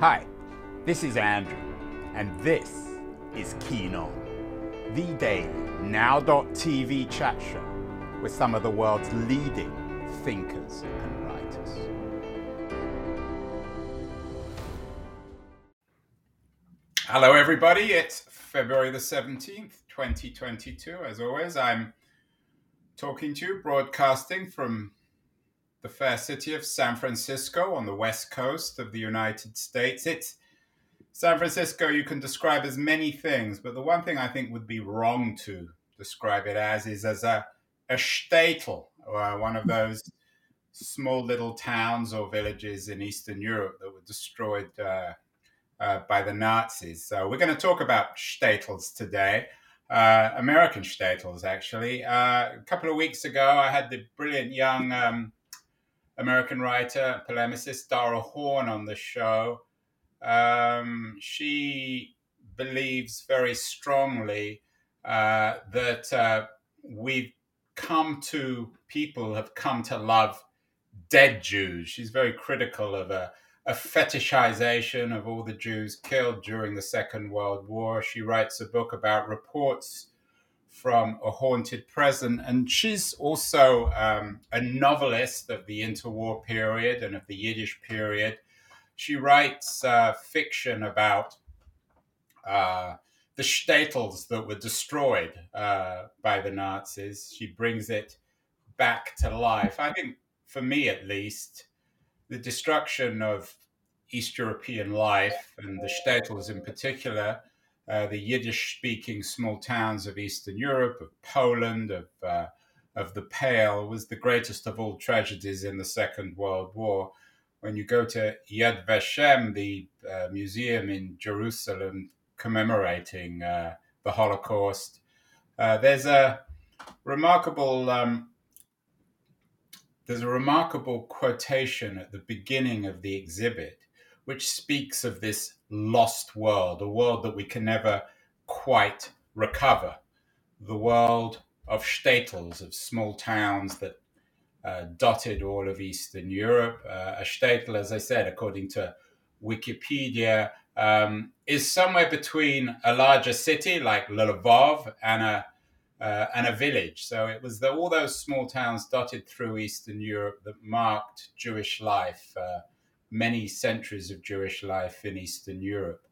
Hi, this is Andrew, and this is Keen On, the daily now.tv chat show with some of the world's leading thinkers and writers. Hello, everybody. It's February the 17th, 2022. As always, I'm talking to you, broadcasting from the fair city of San Francisco on the west coast of the United States. It's San Francisco, you can describe as many things, but the one thing I think would be wrong to describe it as is as a, a shtetl, or one of those small little towns or villages in Eastern Europe that were destroyed uh, uh, by the Nazis. So we're going to talk about shtetls today. Uh, American shtetls, actually. Uh, a couple of weeks ago, I had the brilliant young um, American writer, polemicist Dara Horn on the show. Um, she believes very strongly uh, that uh, we've come to, people have come to love dead Jews. She's very critical of a, a fetishization of all the Jews killed during the Second World War. She writes a book about reports from a haunted present. And she's also um, a novelist of the interwar period and of the Yiddish period. She writes uh, fiction about uh, the shtetls that were destroyed uh, by the Nazis. She brings it back to life. I think, for me at least, the destruction of East European life and the shtetls in particular uh, the Yiddish speaking small towns of Eastern Europe, of Poland, of, uh, of the Pale, was the greatest of all tragedies in the Second World War. When you go to Yad Vashem, the uh, museum in Jerusalem commemorating uh, the Holocaust, uh, there's a remarkable um, there's a remarkable quotation at the beginning of the exhibit which speaks of this lost world, a world that we can never quite recover, the world of shtetls, of small towns that uh, dotted all of Eastern Europe. Uh, a shtetl, as I said, according to Wikipedia, um, is somewhere between a larger city like Lvov and a uh, and a village. So it was the, all those small towns dotted through Eastern Europe that marked Jewish life uh, many centuries of Jewish life in Eastern Europe.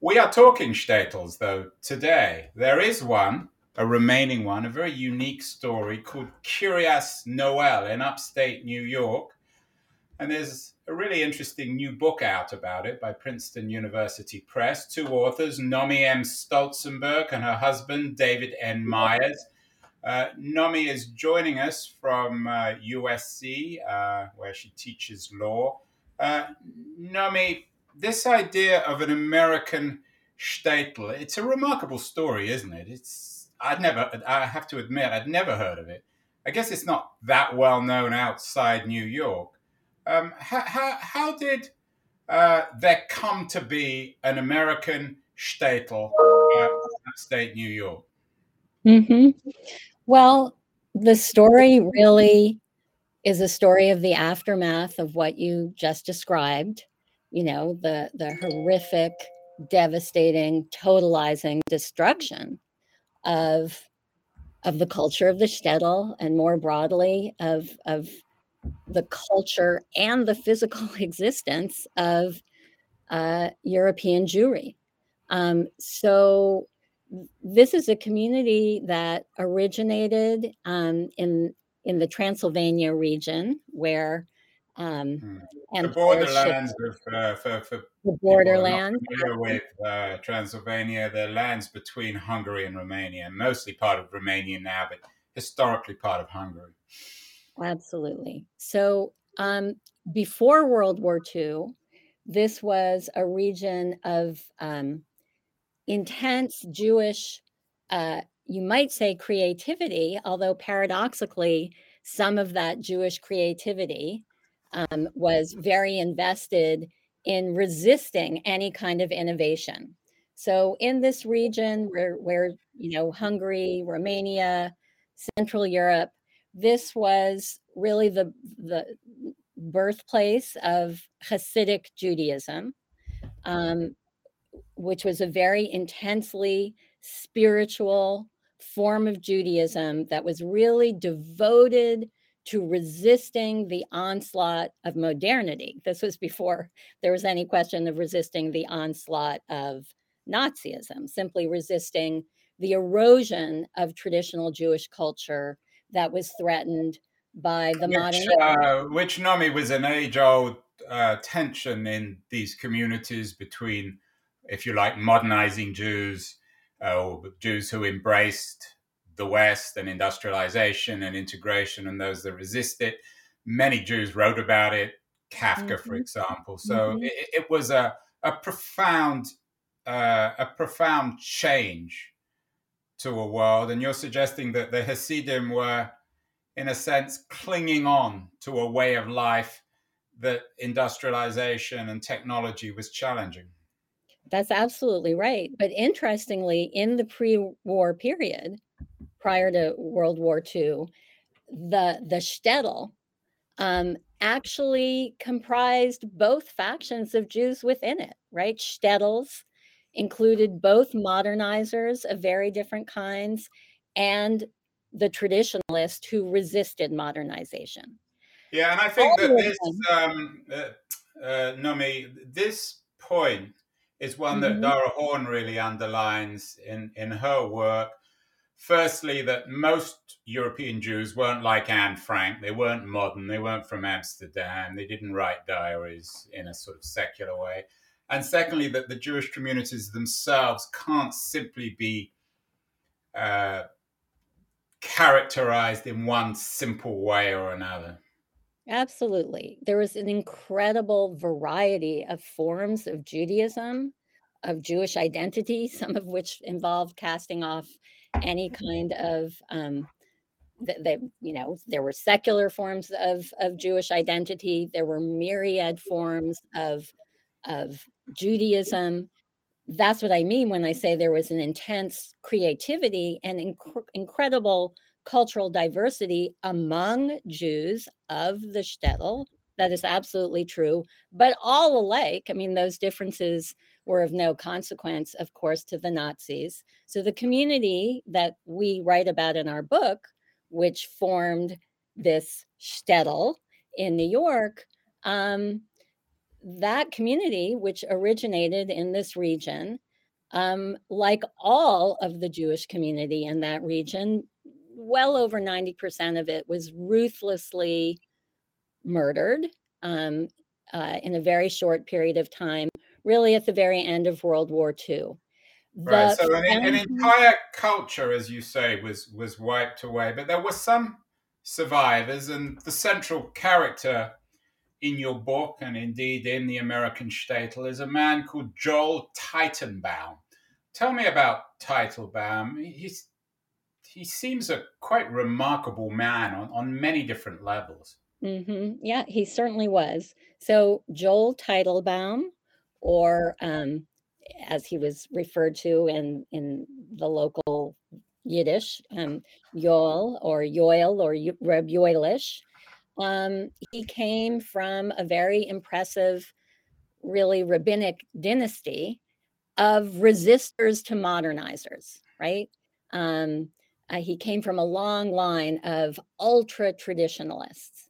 We are talking shtetls, though, today. There is one, a remaining one, a very unique story called Kiryas Joel in upstate New York. And there's a really interesting new book out about it by Princeton University Press. Two authors, Nomi M. Stolzenberg and her husband, David N. Myers. Uh, Nomi is joining us from uh, USC, uh, where she teaches law. Uh, Nomi, this idea of an American shtetl, it's a remarkable story, isn't it? It's I'd never, I have to admit, I'd never heard of it. I guess it's not that well known outside New York. Um, how, how, how, did uh, there come to be an American shtetl uh, upstate New York? Mm-hmm. Well, the story really is a story of the aftermath of what you just described you know the the horrific devastating totalizing destruction of of the culture of the shtetl and more broadly of of the culture and the physical existence of uh, European Jewry. Um, so this is a community that originated um, in in the Transylvania region where um, hmm. and the borderlands of uh, for, for the borderlands with uh, Transylvania, the lands between Hungary and Romania, mostly part of Romania now, but historically part of Hungary. Absolutely. So um, before World War II, this was a region of um, intense Jewish uh, you might say creativity, although paradoxically, some of that Jewish creativity um, was very invested in resisting any kind of innovation. So in this region where, where you know Hungary, Romania, Central Europe, this was really the the birthplace of Hasidic Judaism. um, which was a very intensely spiritual form of Judaism that was really devoted to resisting the onslaught of modernity. This was before there was any question of resisting the onslaught of Nazism, simply resisting the erosion of traditional Jewish culture that was threatened by the which, modern. Uh, which Nomi was an age old uh, tension in these communities between, if you like, modernizing Jews or Jews who embraced the West and industrialization and integration and those that resist it. Many Jews wrote about it, Kafka, mm-hmm. for example. So mm-hmm. it, it, was a, a profound uh, a profound change to a world. And you're suggesting that the Hasidim were, in a sense, clinging on to a way of life that industrialization and technology was challenging. That's absolutely right. But interestingly, in the pre war period, prior to World War II, the, the shtetl um, actually comprised both factions of Jews within it, right? Shtetls included both modernizers of very different kinds and the traditionalists who resisted modernization. Yeah, and I think All that this, um, uh, uh, Nomi, this point is one mm-hmm. that Dara Horn really underlines in, in her work. Firstly, that most European Jews weren't like Anne Frank. They weren't modern. They weren't from Amsterdam. They didn't write diaries in a sort of secular way. And secondly, that the Jewish communities themselves can't simply be uh, characterized in one simple way or another. Absolutely. There was an incredible variety of forms of Judaism, of Jewish identity, some of which involved casting off any kind of um, that you know there were secular forms of of Jewish identity. There were myriad forms of of Judaism. That's what I mean when I say there was an intense creativity and inc- incredible cultural diversity among Jews of the shtetl. That is absolutely true, but all alike. I mean, those differences were of no consequence, of course, to the Nazis. So the community that we write about in our book, which formed this shtetl in New York, um, that community, which originated in this region, um, like all of the Jewish community in that region, well over 90% of it was ruthlessly murdered um, uh, in a very short period of time, really at the very end of World War II. The right. So an, an, entire culture, as you say, was was wiped away, but there were some survivors, and the central character in your book and indeed in the American Shtetl is a man called Joel Teitelbaum. Tell me about Teitelbaum. He's, he seems a quite remarkable man on, on many different levels. Mm-hmm. Yeah, he certainly was. So, Joel Teitelbaum, or um, as he was referred to in, in the local Yiddish, um, Yoel or Yoel or Reb Yoelish, um, he came from a very impressive, really rabbinic dynasty of resistors to modernizers, right? Um, uh, he came from a long line of ultra traditionalists.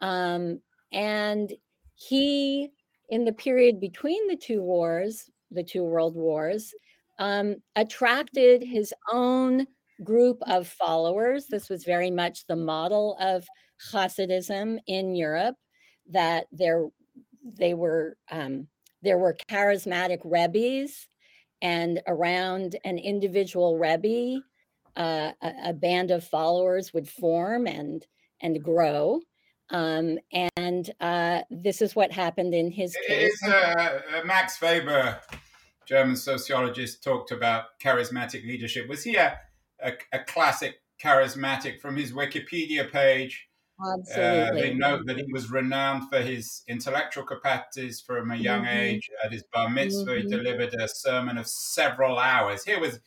Um, and he, in the period between the two wars, the two world wars, um, attracted his own group of followers. This was very much the model of Hasidism in Europe that there they were um, there were charismatic rebbes, and around an individual rebbe, uh, a, a, band of followers would form and and grow. Um, and uh, this is what happened in his case. Uh, uh, Max Weber, German sociologist, talked about charismatic leadership. Was he a, a, a classic charismatic from his Wikipedia page? Absolutely. Uh, they note that he was renowned for his intellectual capacities from a young mm-hmm. age. At his bar mitzvah, mm-hmm. he delivered a sermon of several hours. Here was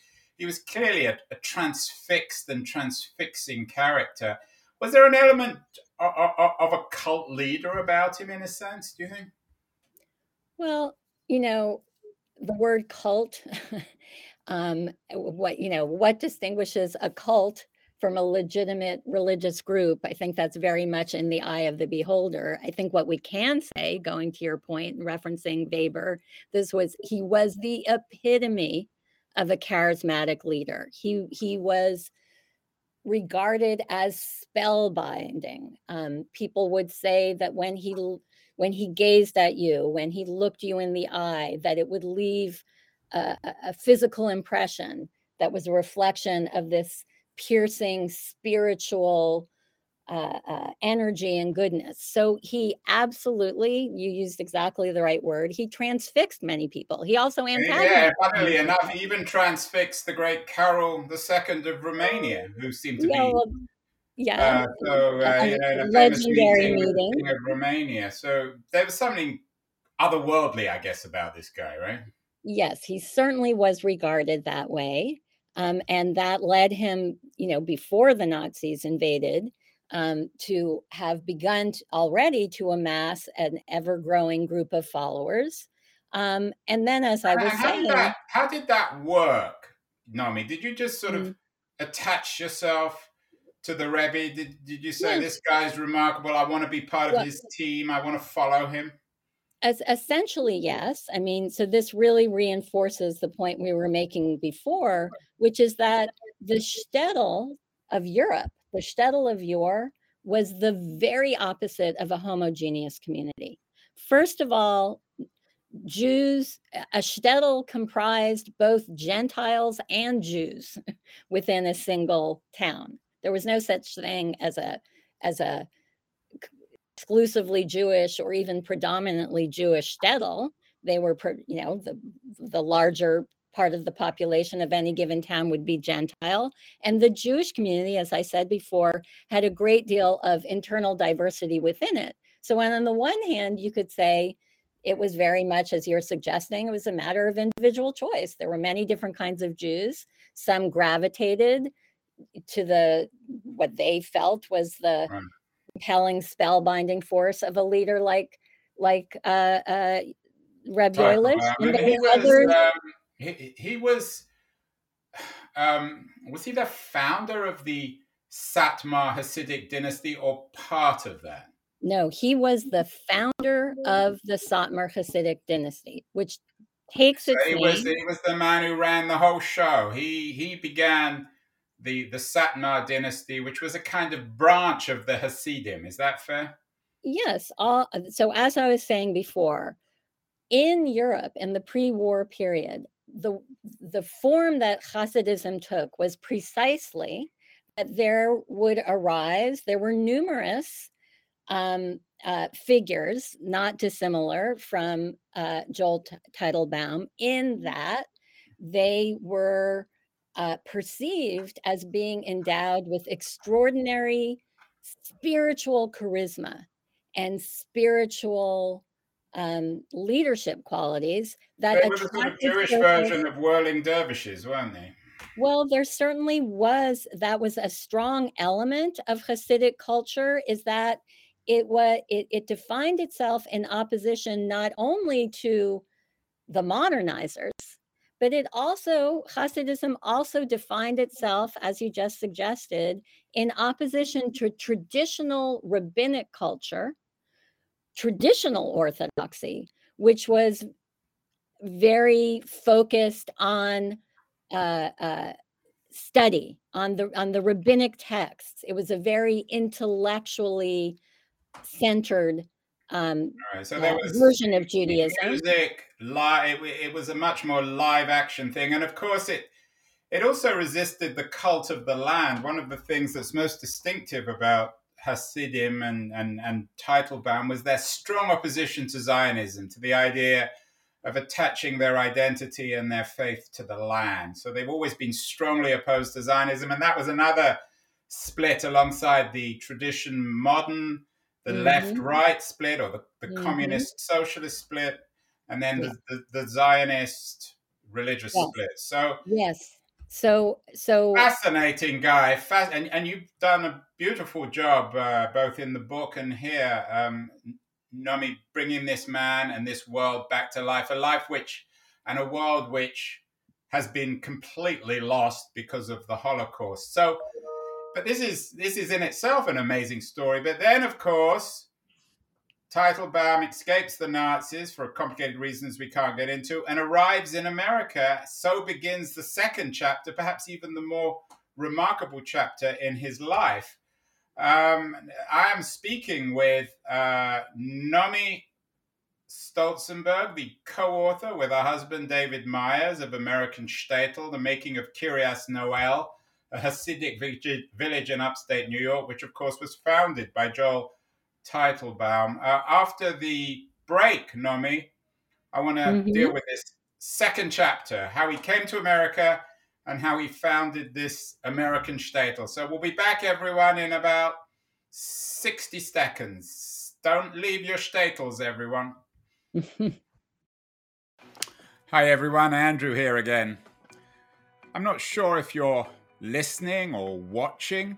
he was clearly a, a transfixed and transfixing character. Was there an element of, of, of a cult leader about him, in a sense? Do you think? Well, you know, the word cult, um, what, you know, what distinguishes a cult from a legitimate religious group, I think that's very much in the eye of the beholder. I think what we can say, going to your point and referencing Weber, this was he was the epitome of a charismatic leader. He he was regarded as spellbinding. Um, people would say that when he when he gazed at you, when he looked you in the eye, that it would leave a, a physical impression that was a reflection of this piercing spiritual uh, uh, energy and goodness. So he absolutely, you used exactly the right word. He transfixed many people. He also antagonized. Yeah, funnily enough, he even transfixed the great Carol II of Romania, who seemed to yeah, be. Well, yeah. Uh, so, uh, you know, legendary meeting, meeting. of Romania. So there was something otherworldly, I guess, about this guy, right? Yes, he certainly was regarded that way. Um, and that led him, you know, before the Nazis invaded, um, to have begun to, already to amass an ever growing group of followers. Um, and then, as I was how saying, did that, how did that work, Nomi? Did you just sort mm-hmm. of mm. attach yourself to the Rebbe? Did, did you say, yes. this guy's remarkable? I want to be part of well, his team. I want to follow him? As essentially, yes. I mean, so this really reinforces the point we were making before, which is that the shtetl of Europe, the shtetl of yore, was the very opposite of a homogeneous community. First of all, Jews, a shtetl comprised both Gentiles and Jews within a single town. There was no such thing as a as a exclusively Jewish or even predominantly Jewish shtetl. They were, you know, the the larger part of the population of any given town would be Gentile. And the Jewish community, as I said before, had a great deal of internal diversity within it. So, on the one hand, you could say it was very much, as you're suggesting, it was a matter of individual choice. There were many different kinds of Jews. Some gravitated to the what they felt was the right compelling spellbinding force of a leader like like uh, uh, Reb Yoelish. and he, was, um, he, he was um, was he the founder of the Satmar Hasidic dynasty or part of that? No, he was the founder of the Satmar Hasidic dynasty, which takes its so he name. Was, he was the man who ran the whole show. He he began the the Satmar dynasty, which was a kind of branch of the Hasidim. Is that fair? Yes. All, so as I was saying before, in Europe in the pre-war period, the the form that Hasidism took was precisely that there would arise. There were numerous um, uh, figures, not dissimilar from uh, Joel Teitelbaum, in that they were uh, perceived as being endowed with extraordinary spiritual charisma and spiritual um, leadership qualities that they were the sort of Jewish version of whirling dervishes, weren't they? Well, there certainly was. That was a strong element of Hasidic culture. Is that it was it, it defined itself in opposition not only to the modernizers, but it also, Hasidism also defined itself, as you just suggested, in opposition to traditional rabbinic culture, traditional orthodoxy, which was very focused on uh, uh, study on the on the rabbinic texts. It was a very intellectually centered um, right, so there was version of Judaism. Music, live. It, it was a much more live action thing, and of course, it it also resisted the cult of the land. One of the things that's most distinctive about Hasidim and and and Teitelbaum was their strong opposition to Zionism, to the idea of attaching their identity and their faith to the land. So they've always been strongly opposed to Zionism, and that was another split alongside the tradition modern the mm-hmm. left right split or the, the mm-hmm. communist socialist split, and then yeah. the, the, the, Zionist religious yes. split. So, yes. So, so fascinating guy, and, and you've done a beautiful job uh, both in the book and here. Um, Nomi bringing this man and this world back to life, a life which, and a world which has been completely lost because of the Holocaust. So, but this is this is in itself an amazing story. But then, of course, Teitelbaum escapes the Nazis for complicated reasons we can't get into and arrives in America. So begins the second chapter, perhaps even the more remarkable chapter in his life. Um, I am speaking with uh, Nomi Stolzenberg, the co-author with her husband David Myers of American Shtetl, The Making of Kiryas Joel, a Hasidic village in upstate New York, which of course was founded by Joel Teitelbaum. Uh, after the break, Nomi, I want to mm-hmm. deal with this second chapter, how he came to America and how he founded this American shtetl. So we'll be back, everyone, in about 60 seconds. Don't leave your shtetls, everyone. Hi, everyone. Andrew here again. I'm not sure if you're listening or watching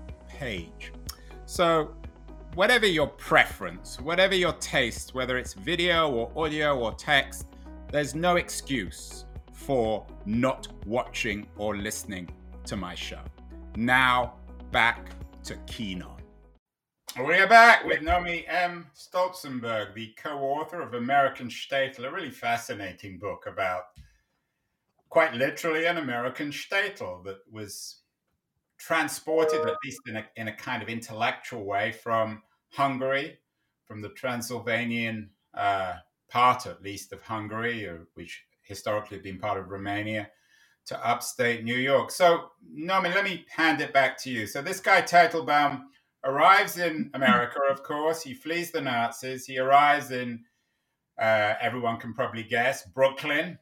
page. So, whatever your preference, whatever your taste, whether it's video or audio or text, there's no excuse for not watching or listening to my show. Now, back to Keen On. We are back with Nomi M. Stolzenberg, the co author of American Shtetl, a really fascinating book about quite literally an American shtetl that was transported, at least in a, in a kind of intellectual way, from Hungary, from the Transylvanian uh, part, at least, of Hungary, or, which historically had been part of Romania, to upstate New York. So, Nomi, let me hand it back to you. So, this guy, Teitelbaum, arrives in America, of course. He flees the Nazis. He arrives in, uh, everyone can probably guess, Brooklyn,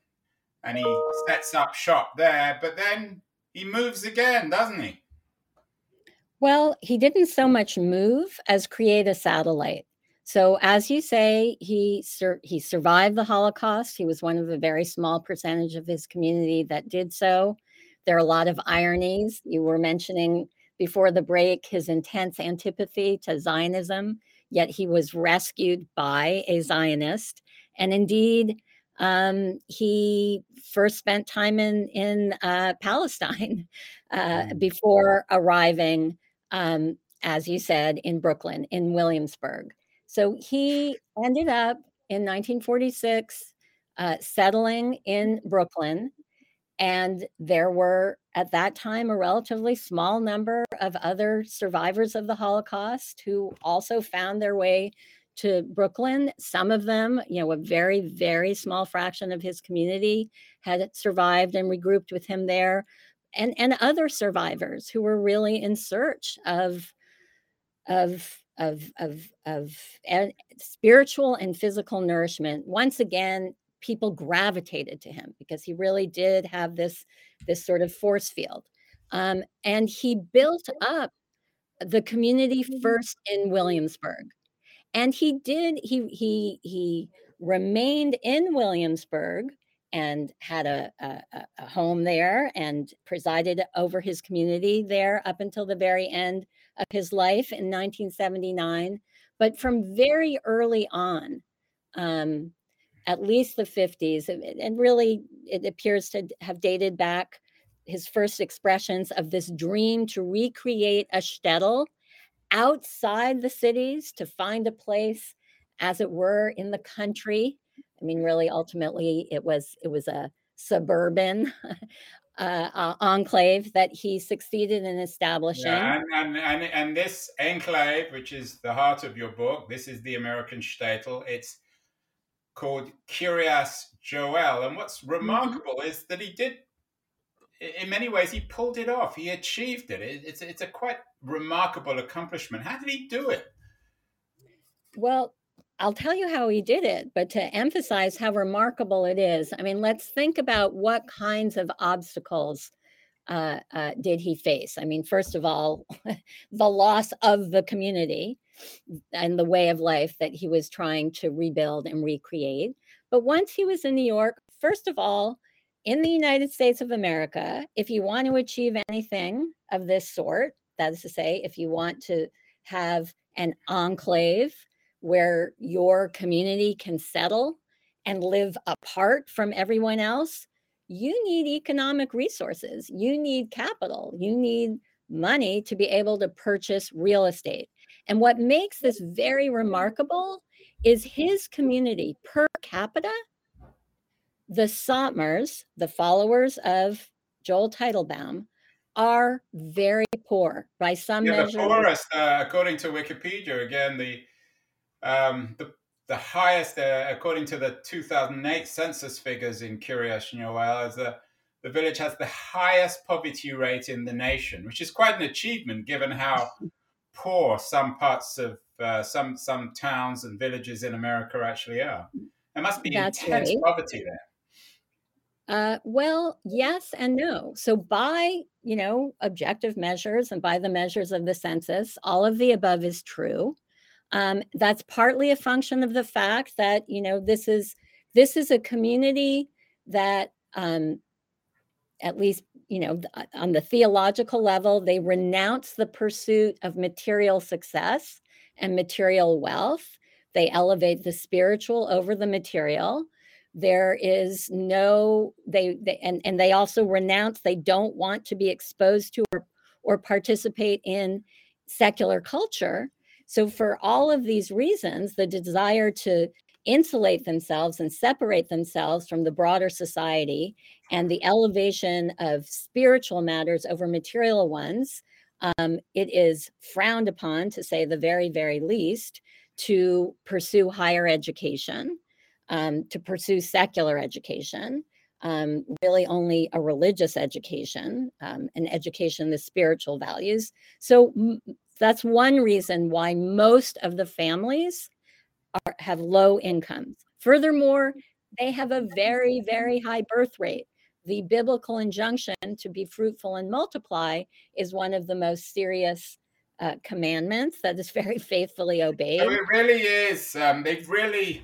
and he sets up shop there. But then he moves again, doesn't he? Well, he didn't so much move as create a satellite. So, as you say, he sur- he survived the Holocaust. He was one of a very small percentage of his community that did so. There are a lot of ironies. You were mentioning before the break his intense antipathy to Zionism, yet he was rescued by a Zionist. And indeed, um, he first spent time in in uh, Palestine uh, mm. before arriving um, as you said, in Brooklyn, in Williamsburg. So he ended up in 1946 uh, settling in Brooklyn. And there were at that time a relatively small number of other survivors of the Holocaust who also found their way to Brooklyn. Some of them, you know, a very, very small fraction of his community had survived and regrouped with him there and and other survivors who were really in search of of of of of spiritual and physical nourishment. Once again people gravitated to him because he really did have this this sort of force field. Um, and he built up the community mm-hmm. first in williamsburg. And he did, he he he remained in Williamsburg and had a, a, a, home there and presided over his community there up until the very end of his life in 1979. But from very early on, um, at least the 50s, and really it appears to have dated back his first expressions of this dream to recreate a shtetl outside the cities, to find a place, as it were, in the country. I mean, really, ultimately, it was it was a suburban uh, uh, enclave that he succeeded in establishing. Yeah, and, and, and, and, this enclave, which is the heart of your book, this is the American shtetl. It's called Kiryas Joel. And what's mm-hmm. remarkable mm-hmm. is that he did, in many ways, he pulled it off. He achieved it. It's, it's a quite remarkable accomplishment. How did he do it? Well, I'll tell you how he did it, but to emphasize how remarkable it is, I mean, let's think about what kinds of obstacles uh, uh, did he face? I mean, first of all, the loss of the community and the way of life that he was trying to rebuild and recreate. But once he was in New York, first of all, in the United States of America, if you want to achieve anything of this sort, that is to say, if you want to have an enclave where your community can settle and live apart from everyone else, you need economic resources. You need capital. You need money to be able to purchase real estate. And what makes this very remarkable is his community per capita. The Satmars, the followers of Joel Teitelbaum, are very poor by some yeah, measure. The poorest, uh, according to Wikipedia, again, the um, the the highest, uh, according to the 2008 census figures in Joel, is that the village has the highest poverty rate in the nation, which is quite an achievement given how poor some parts of uh, some some towns and villages in America actually are. There must be That's intense right. poverty there. Uh, well, yes and no. So, by you know objective measures and by the measures of the census, all of the above is true. Um, that's partly a function of the fact that you know this is this is a community that um, at least you know uh, on the theological level they renounce the pursuit of material success and material wealth. They elevate the spiritual over the material. There is no they, they and, and they also renounce they don't want to be exposed to or, or participate in secular culture so for all of these reasons the desire to insulate themselves and separate themselves from the broader society and the elevation of spiritual matters over material ones, um, it is frowned upon, to say the very, very least, to pursue higher education, um, to pursue secular education. Um, really only a religious education, um, an education, the spiritual values. So m- that's one reason why most of the families are, have low incomes. Furthermore, they have a very, very high birth rate. The biblical injunction to be fruitful and multiply is one of the most serious uh, commandments that is very faithfully obeyed. It really is. Um, they've really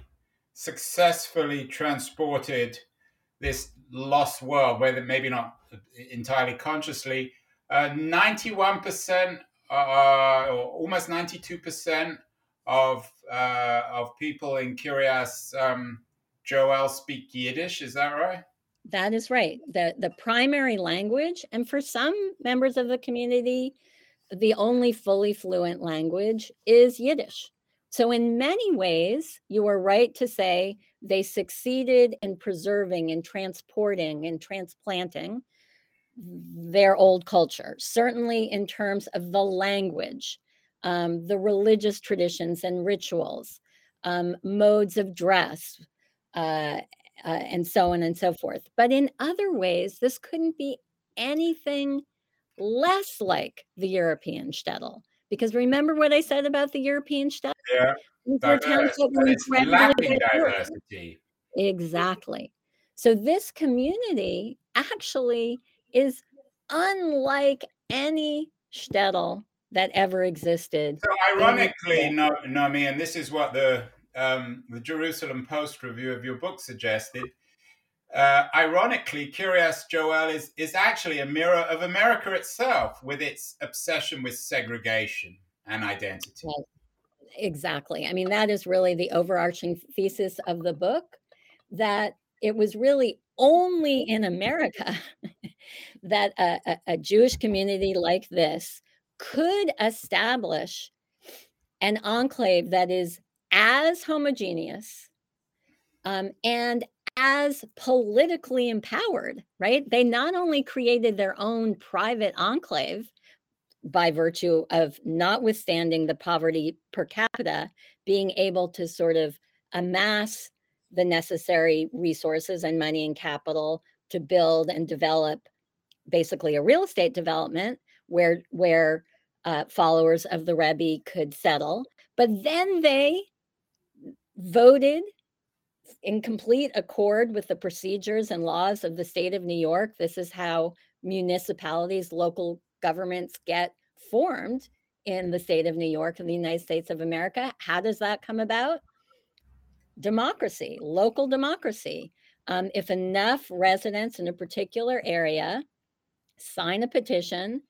successfully transported this lost world, whether maybe not entirely consciously. Uh, 91%, uh, almost 92% of uh, of people in Kiryas um, Joel speak Yiddish. Is that right? That is right. the The primary language, and for some members of the community, the only fully fluent language is Yiddish. So, in many ways, you are right to say they succeeded in preserving and transporting and transplanting their old culture, certainly in terms of the language um, the religious traditions and rituals, um, modes of dress, uh, uh, and so on and so forth. But in other ways, this couldn't be anything less like the European shtetl. Because remember what I said about the European shtetl? Yeah. Diverse, diversity. Exactly. So this community actually is unlike any shtetl that ever existed. So ironically, no, Nomi, and this is what the um, the Jerusalem Post review of your book suggested. Uh, ironically, Kiryas Joel is is actually a mirror of America itself, with its obsession with segregation and identity. exactly. I mean, that is really the overarching thesis of the book. That it was really only in America that a, a, a Jewish community like this could establish an enclave that is as homogeneous um, and as politically empowered, right? They not only created their own private enclave by virtue of notwithstanding the poverty per capita, being able to sort of amass the necessary resources and money and capital to build and develop basically a real estate development where where uh, followers of the Rebbe could settle. But then they voted in complete accord with the procedures and laws of the state of New York. This is how municipalities, local governments get formed in the state of New York in the United States of America. How does that come about? Democracy, local democracy. Um, if enough residents in a particular area sign a petition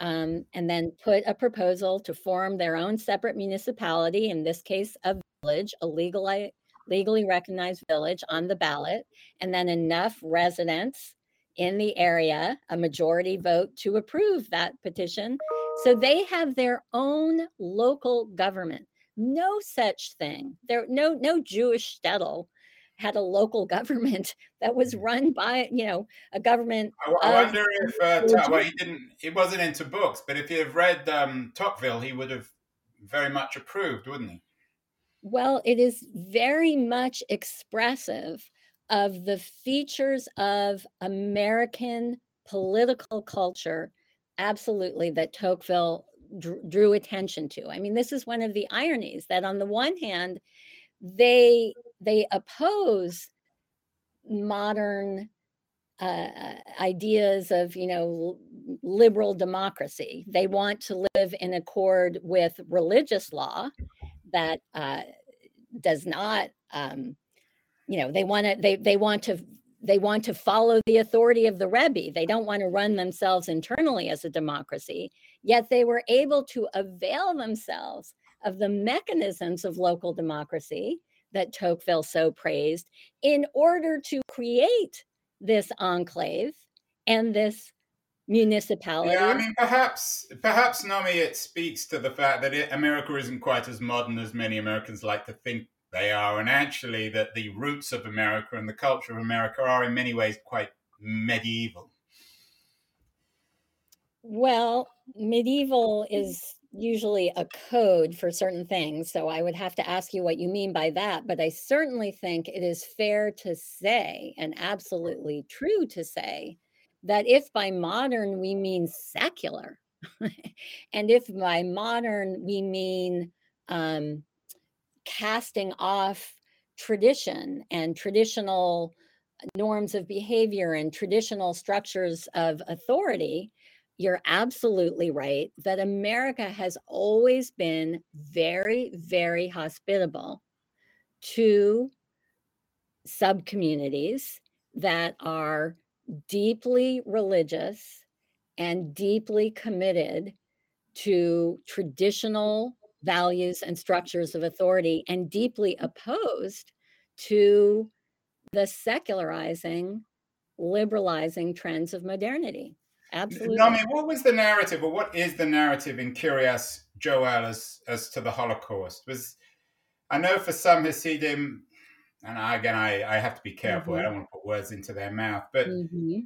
um, and then put a proposal to form their own separate municipality, in this case, a village, a legally, legally recognized village on the ballot, and then enough residents in the area, a majority vote to approve that petition. So they have their own local government. No such thing. There no no Jewish shtetl had a local government that was mm. run by you know a government. I, wonder if uh, well he didn't he wasn't into books, but if he had read um, Tocqueville, he would have very much approved, wouldn't he? Well, it is very much expressive of the features of American political culture, absolutely, that Tocqueville drew attention to. I mean, this is one of the ironies that on the one hand, they they oppose modern uh, ideas of you know liberal democracy they want to live in accord with religious law that uh, does not um, you know they want to they they want to they want to follow the authority of the Rebbe. They don't want to run themselves internally as a democracy. Yet they were able to avail themselves of the mechanisms of local democracy that Tocqueville so praised in order to create this enclave and this municipality. Yeah, I mean, perhaps, perhaps, Nomi, it speaks to the fact that it, America isn't quite as modern as many Americans like to think they are, and actually that the roots of America and the culture of America are in many ways quite medieval. Well, medieval is usually a code for certain things. So I would have to ask you what you mean by that. But I certainly think it is fair to say, and absolutely true to say, that if by modern we mean secular, and if by modern we mean um, casting off tradition and traditional norms of behavior and traditional structures of authority, you're absolutely right that America has always been very, very hospitable to sub communities that are deeply religious and deeply committed to traditional values and structures of authority and deeply opposed to the secularizing, liberalizing trends of modernity. Absolutely. I mean, what was the narrative, or what is the narrative in Kiryas Joel as as to the Holocaust? Was I know for some Hasidim, and again, I, I have to be careful. Mm-hmm. I don't want to put words into their mouth, but mm-hmm.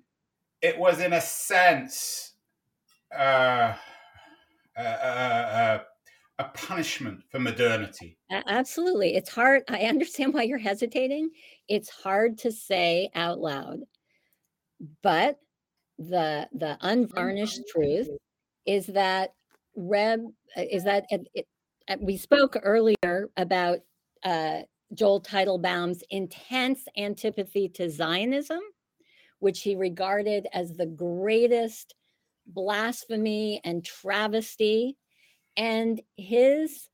it was in a sense uh, uh, uh, a punishment for modernity. Absolutely, it's hard. I understand why you're hesitating. It's hard to say out loud, but the the unvarnished truth is that Reb uh, is that it, it, uh, we spoke earlier about uh, Joel Teitelbaum's intense antipathy to Zionism, which he regarded as the greatest blasphemy and travesty And his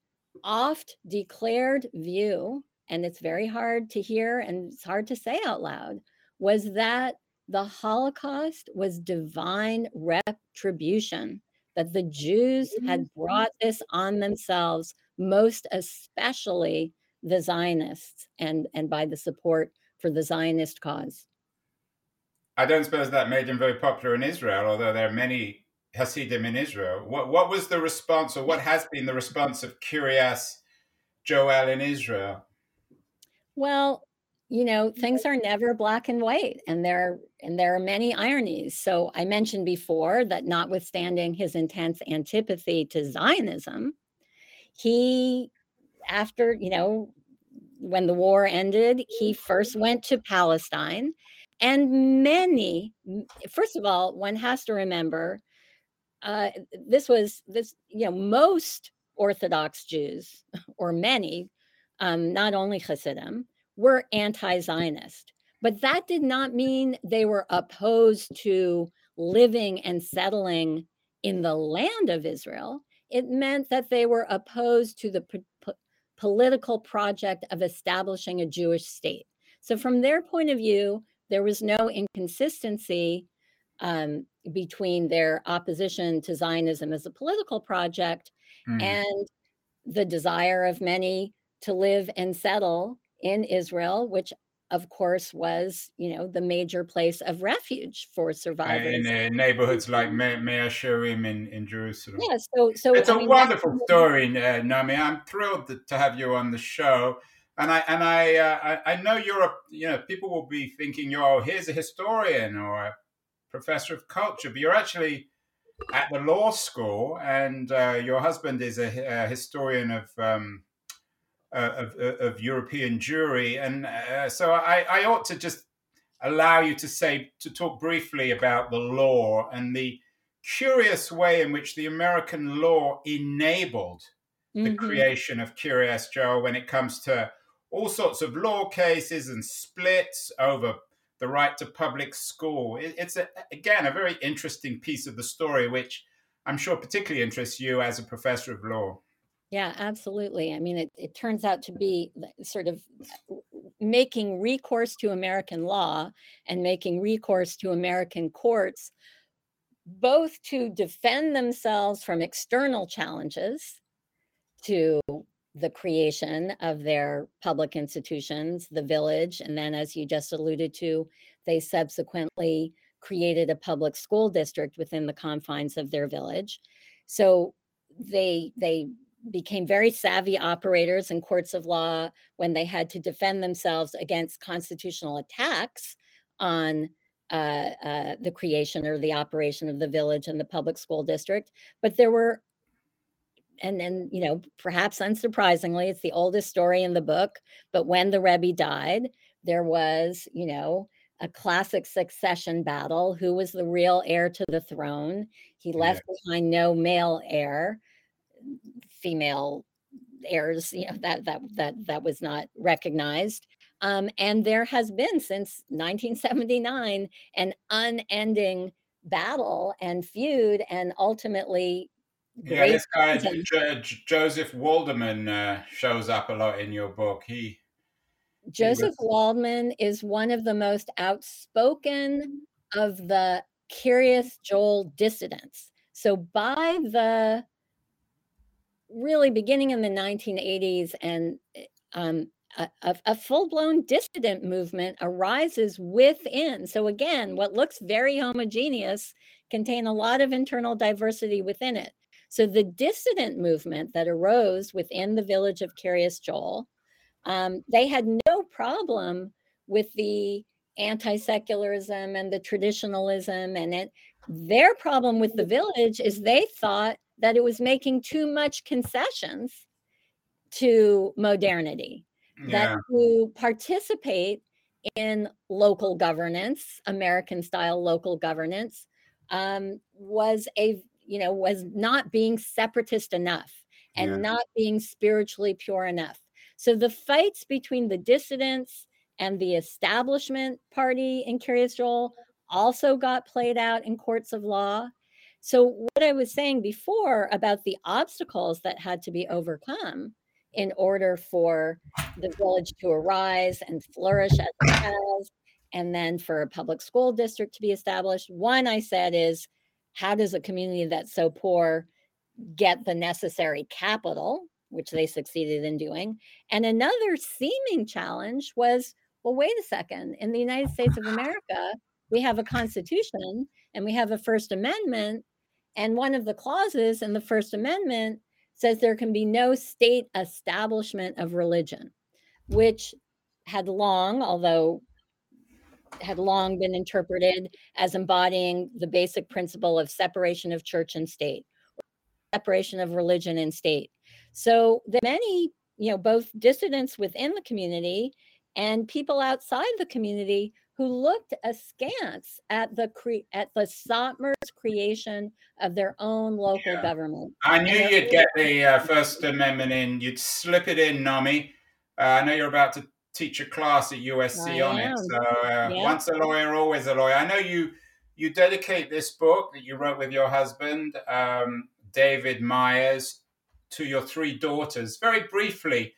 oft declared view, and it's very hard to hear and it's hard to say out loud, was that the Holocaust was divine retribution, that the Jews had mm-hmm. brought this on themselves, most especially the Zionists, and, and by the support for the Zionist cause. I don't suppose that made him very popular in Israel, although there are many Hasidim in Israel. What, what was the response, or what has been the response of Kiryas Joel in Israel? Well, you know things are never black and white and there and there are many ironies. So i mentioned before that notwithstanding his intense antipathy to zionism he after you know when the war ended he first went to palestine and many first of all one has to remember uh, this was this you know most orthodox jews or many um, not only hasidim were anti Zionist. But that did not mean they were opposed to living and settling in the land of Israel. It meant that they were opposed to the po- political project of establishing a Jewish state. So, from their point of view, there was no inconsistency um, between their opposition to Zionism as a political project mm. and the desire of many to live and settle in Israel, which of course was you know the major place of refuge for survivors in uh, neighborhoods like Me- Mea Shearim in, in Jerusalem. Yeah, so so it's I a mean, wonderful story, uh, Naomi. I'm thrilled to have you on the show, and I and I, uh, I, I know you're a you know people will be thinking you're oh, here's a historian or a professor of culture, but you're actually at the law school, and uh, your husband is a, a historian of. Um, of, uh, of, European Jewry, and uh, so I, I, ought to just allow you to say to talk briefly about the law and the curious way in which the American law enabled mm-hmm. the creation of Kiryas Joel when it comes to all sorts of law cases and splits over the right to public school. It, it's a, again a very interesting piece of the story, which I'm sure particularly interests you as a professor of law. Yeah, absolutely. I mean, it, it turns out to be sort of making recourse to American law and making recourse to American courts, both to defend themselves from external challenges to the creation of their public institutions, the village. And then, as you just alluded to, they subsequently created a public school district within the confines of their village. So they they became very savvy operators in courts of law when they had to defend themselves against constitutional attacks on uh, uh, the creation or the operation of the village and the public school district. But there were, and then, you know, perhaps unsurprisingly, it's the oldest story in the book. But when the Rebbe died, there was, you know, a classic succession battle. Who was the real heir to the throne? He left yeah. behind no male heir female heirs you know that that that that was not recognized. Um, and there has been since 1979 an unending battle and feud and ultimately yeah this guy joseph waldman uh, shows up a lot in your book. He joseph he was... waldman is one of the most outspoken of the Kiryas Joel dissidents. So by the really beginning in the 1980s and eh, um, a, a, full-blown dissident movement arises within. So again what looks very homogeneous contain a lot of internal diversity within it. So the dissident movement that arose within the village of Kiryas Joel um, they had no problem with the anti-secularism and the traditionalism and it their problem with the village is they thought that it was making too much concessions to modernity, yeah. that to participate in local governance, American style local governance, um, was a you know was not being separatist enough and yeah. not being spiritually pure enough. So the fights between the dissidents and the establishment party in Kiryas Joel also got played out in courts of law. So, what I was saying before about the obstacles that had to be overcome in order for the village to arise and flourish as it has, and then for a public school district to be established, one I said is how does a community that's so poor get the necessary capital, which they succeeded in doing? And another seeming challenge was well, wait a second, in the United States of America, we have a constitution and we have a First Amendment. And one of the clauses in the First Amendment says there can be no state establishment of religion, which had long, although had long been interpreted as embodying the basic principle of separation of church and state, separation of religion and state. So the many, you know, both dissidents within the community and people outside the community who looked askance at the cre- at the Satmar's creation of their own local yeah. government. I knew you'd get the uh, First Amendment in. You'd slip it in, Nomi. Uh, I know you're about to teach a class at USC I on am. it. So uh, yeah. once a lawyer, always a lawyer. I know you you dedicate this book that you wrote with your husband, um, David Myers, to your three daughters. Very briefly,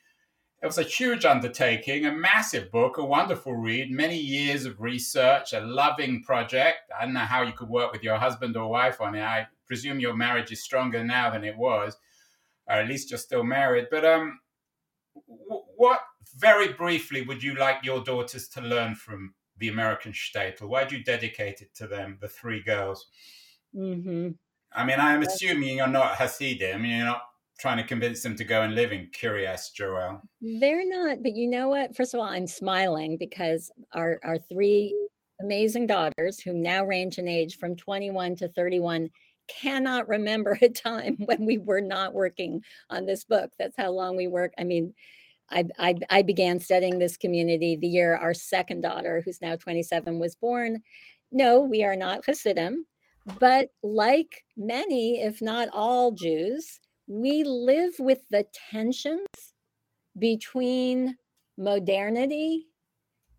it was a huge undertaking, a massive book, a wonderful read, many years of research, a loving project. I don't know how you could work with your husband or wife on it. I presume your marriage is stronger now than it was, or at least you're still married. But um, what very briefly would you like your daughters to learn from the American shtetl? Why do you dedicate it to them, the three girls? Mm-hmm. I mean, I'm assuming you're not Hasidim. I mean, you're not trying to convince them to go and live in Kiryas Joel? They're not, but you know what? First of all, I'm smiling because our our three amazing daughters, who now range in age from 21 to 31, cannot remember a time when we were not working on this book. That's how long we work. I mean, I, I, I began studying this community the year our second daughter, who's now 27, was born. No, we are not Hasidim, but like many, if not all Jews, we live with the tensions between modernity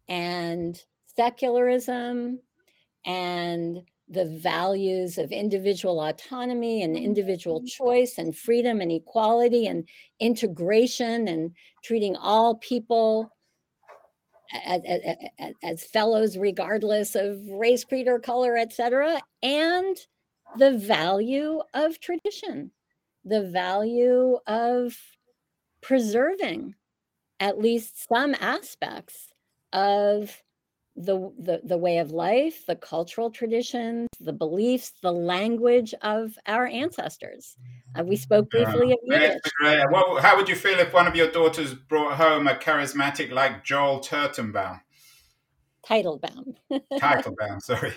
and secularism and the values of individual autonomy and individual mm-hmm. choice and freedom and equality and integration and treating all people as, as, as fellows regardless of race creed or color etc and the value of tradition the value of preserving at least some aspects of the, the, the way of life, the cultural traditions, the beliefs, the language of our ancestors. Uh, we spoke briefly of Yiddish. Well, how would you feel if one of your daughters brought home a charismatic like Joel Turtenbaum? Teitelbaum. Teitelbaum, sorry.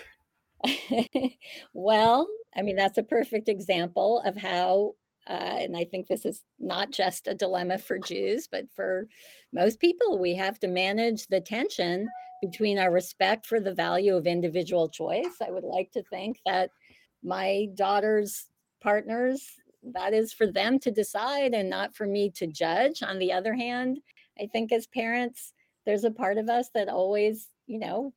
well, I mean, that's a perfect example of how uh, and I think this is not just a dilemma for Jews, but for most people. We have to manage the tension between our respect for the value of individual choice. I would like to think that my daughter's partners, that is for them to decide and not for me to judge. On the other hand, I think as parents, there's a part of us that always, you know,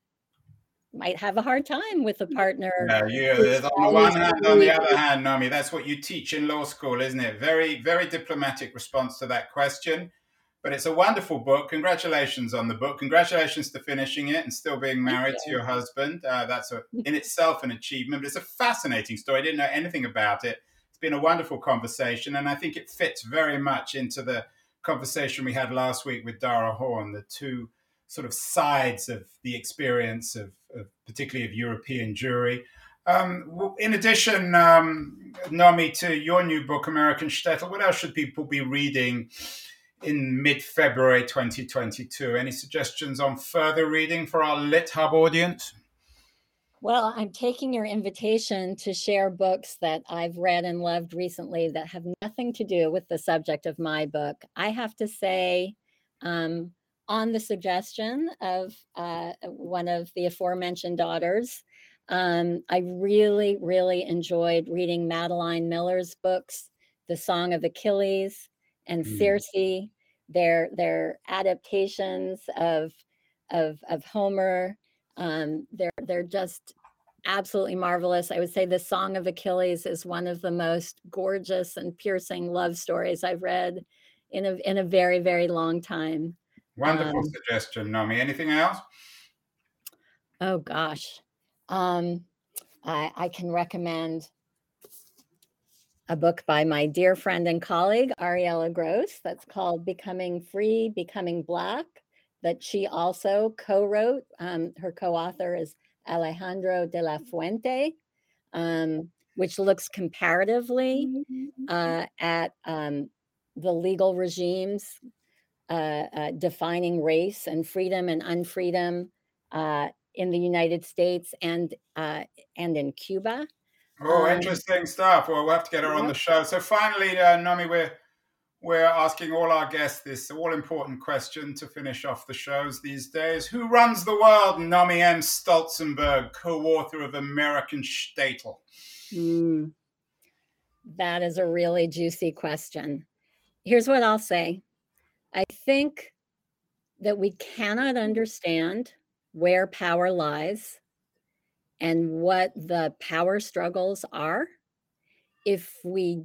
might have a hard time with a partner. Yeah, you, on the one hand, on the other hand, Nomi, that's what you teach in law school, isn't it? Very, very diplomatic response to that question. But it's a wonderful book. Congratulations on the book. Congratulations to finishing it and still being married to your husband. Uh, that's a, in itself an achievement, but it's a fascinating story. I didn't know anything about it. It's been a wonderful conversation, and I think it fits very much into the conversation we had last week with Dara Horn, the two sort of sides of the experience of, of particularly of European Jewry. Um, in addition, um, Nomi, to your new book, American Shtetl, what else should people be reading in mid February 2022? Any suggestions on further reading for our Lit Hub audience? Well, I'm taking your invitation to share books that I've read and loved recently that have nothing to do with the subject of my book. I have to say, um, on the suggestion of uh, one of the aforementioned daughters. Um, I really, really enjoyed reading Madeline Miller's books, The Song of Achilles and mm. Circe, their their adaptations of of, of Homer. Um, they're they're just absolutely marvelous. I would say the Song of Achilles is one of the most gorgeous and piercing love stories I've read in a in a very very long time. Wonderful um, suggestion, Nomi. Anything else? Oh gosh, um, I, I can recommend a book by my dear friend and colleague Ariela Gross that's called "Becoming Free, Becoming Black." That she also co-wrote. Um, her co-author is Alejandro de la Fuente, um, which looks comparatively uh, at um, the legal regimes uh, uh, defining race and freedom and unfreedom uh, in the United States and uh, and in Cuba. Oh, um, interesting stuff. Well, we'll have to get her on the show. So finally, uh, Nomi, we're we're asking all our guests this all important question to finish off the shows these days. Who runs the world? Nomi M. Stolzenberg, co author of American Shtetl. Mm, that is a really juicy question. Here's what I'll say I think that we cannot understand where power lies and what the power struggles are if we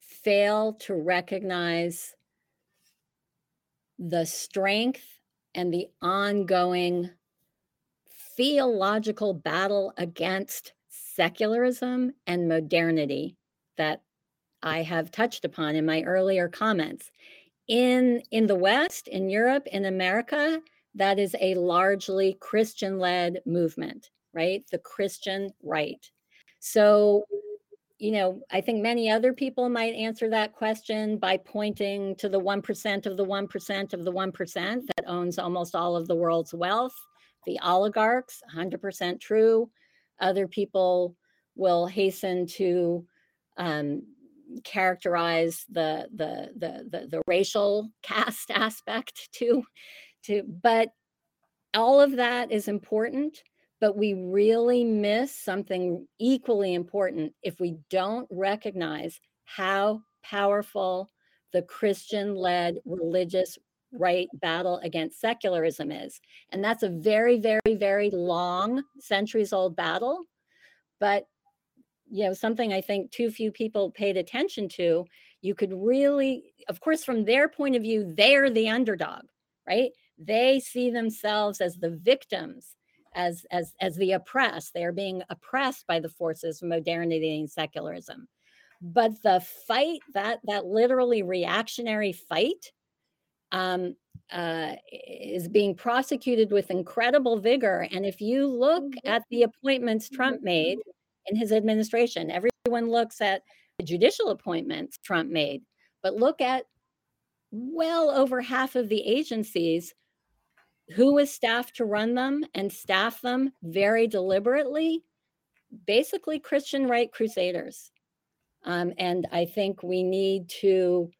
fail to recognize the strength and the ongoing theological battle against secularism and modernity that I have touched upon in my earlier comments. In, in the West, in Europe, in America, that is a largely Christian led movement, right? The Christian right. So you know, I think many other people might answer that question by pointing to the 1% of the 1% of the 1% that owns almost all of the world's wealth, the oligarchs, 100% true. Other people will hasten to um, characterize the, the, the, the, the racial caste aspect too, to, but all of that is important but we really miss something equally important if we don't recognize how powerful the Christian led religious right battle against secularism is. And that's a very, very, very long, centuries old battle. But, you know, something I think too few people paid attention to. You could really, of course, from their point of view, they're the underdog, right? They see themselves as the victims as as as the oppressed they are being oppressed by the forces of modernity and secularism but the fight that that literally reactionary fight um, uh, is being prosecuted with incredible vigor and if you look mm-hmm. at the appointments trump made in his administration. Everyone looks at the judicial appointments trump made but look at well over half of the agencies who was staffed to run them and staff them very deliberately basically christian right crusaders. Um, and i think we need to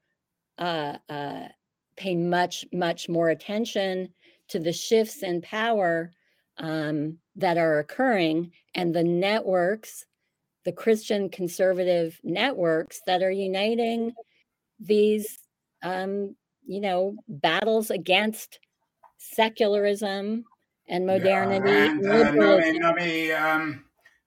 uh, uh, pay much much more attention to the shifts in power um, that are occurring and the networks the christian conservative networks that are uniting these um, you know battles against secularism and modernity. Yeah, and, uh, Nomi, Nomi, um,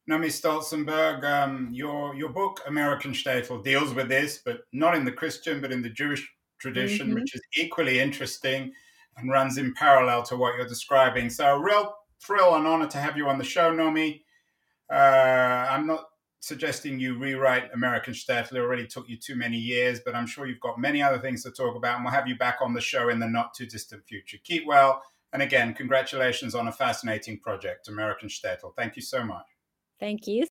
Stolzenberg, um, your your book American Shtetl deals with this, but not in the Christian, but in the Jewish tradition, mm-hmm. which is equally interesting and runs in parallel to what you're describing. So, a real thrill and honor to have you on the show, Nomi. Uh, I'm not suggesting you rewrite American Shtetl. It already took you too many years, but I'm sure you've got many other things to talk about, and we'll have you back on the show in the not too distant future. Keep well, and again, congratulations on a fascinating project, American Shtetl. Thank you so much. Thank you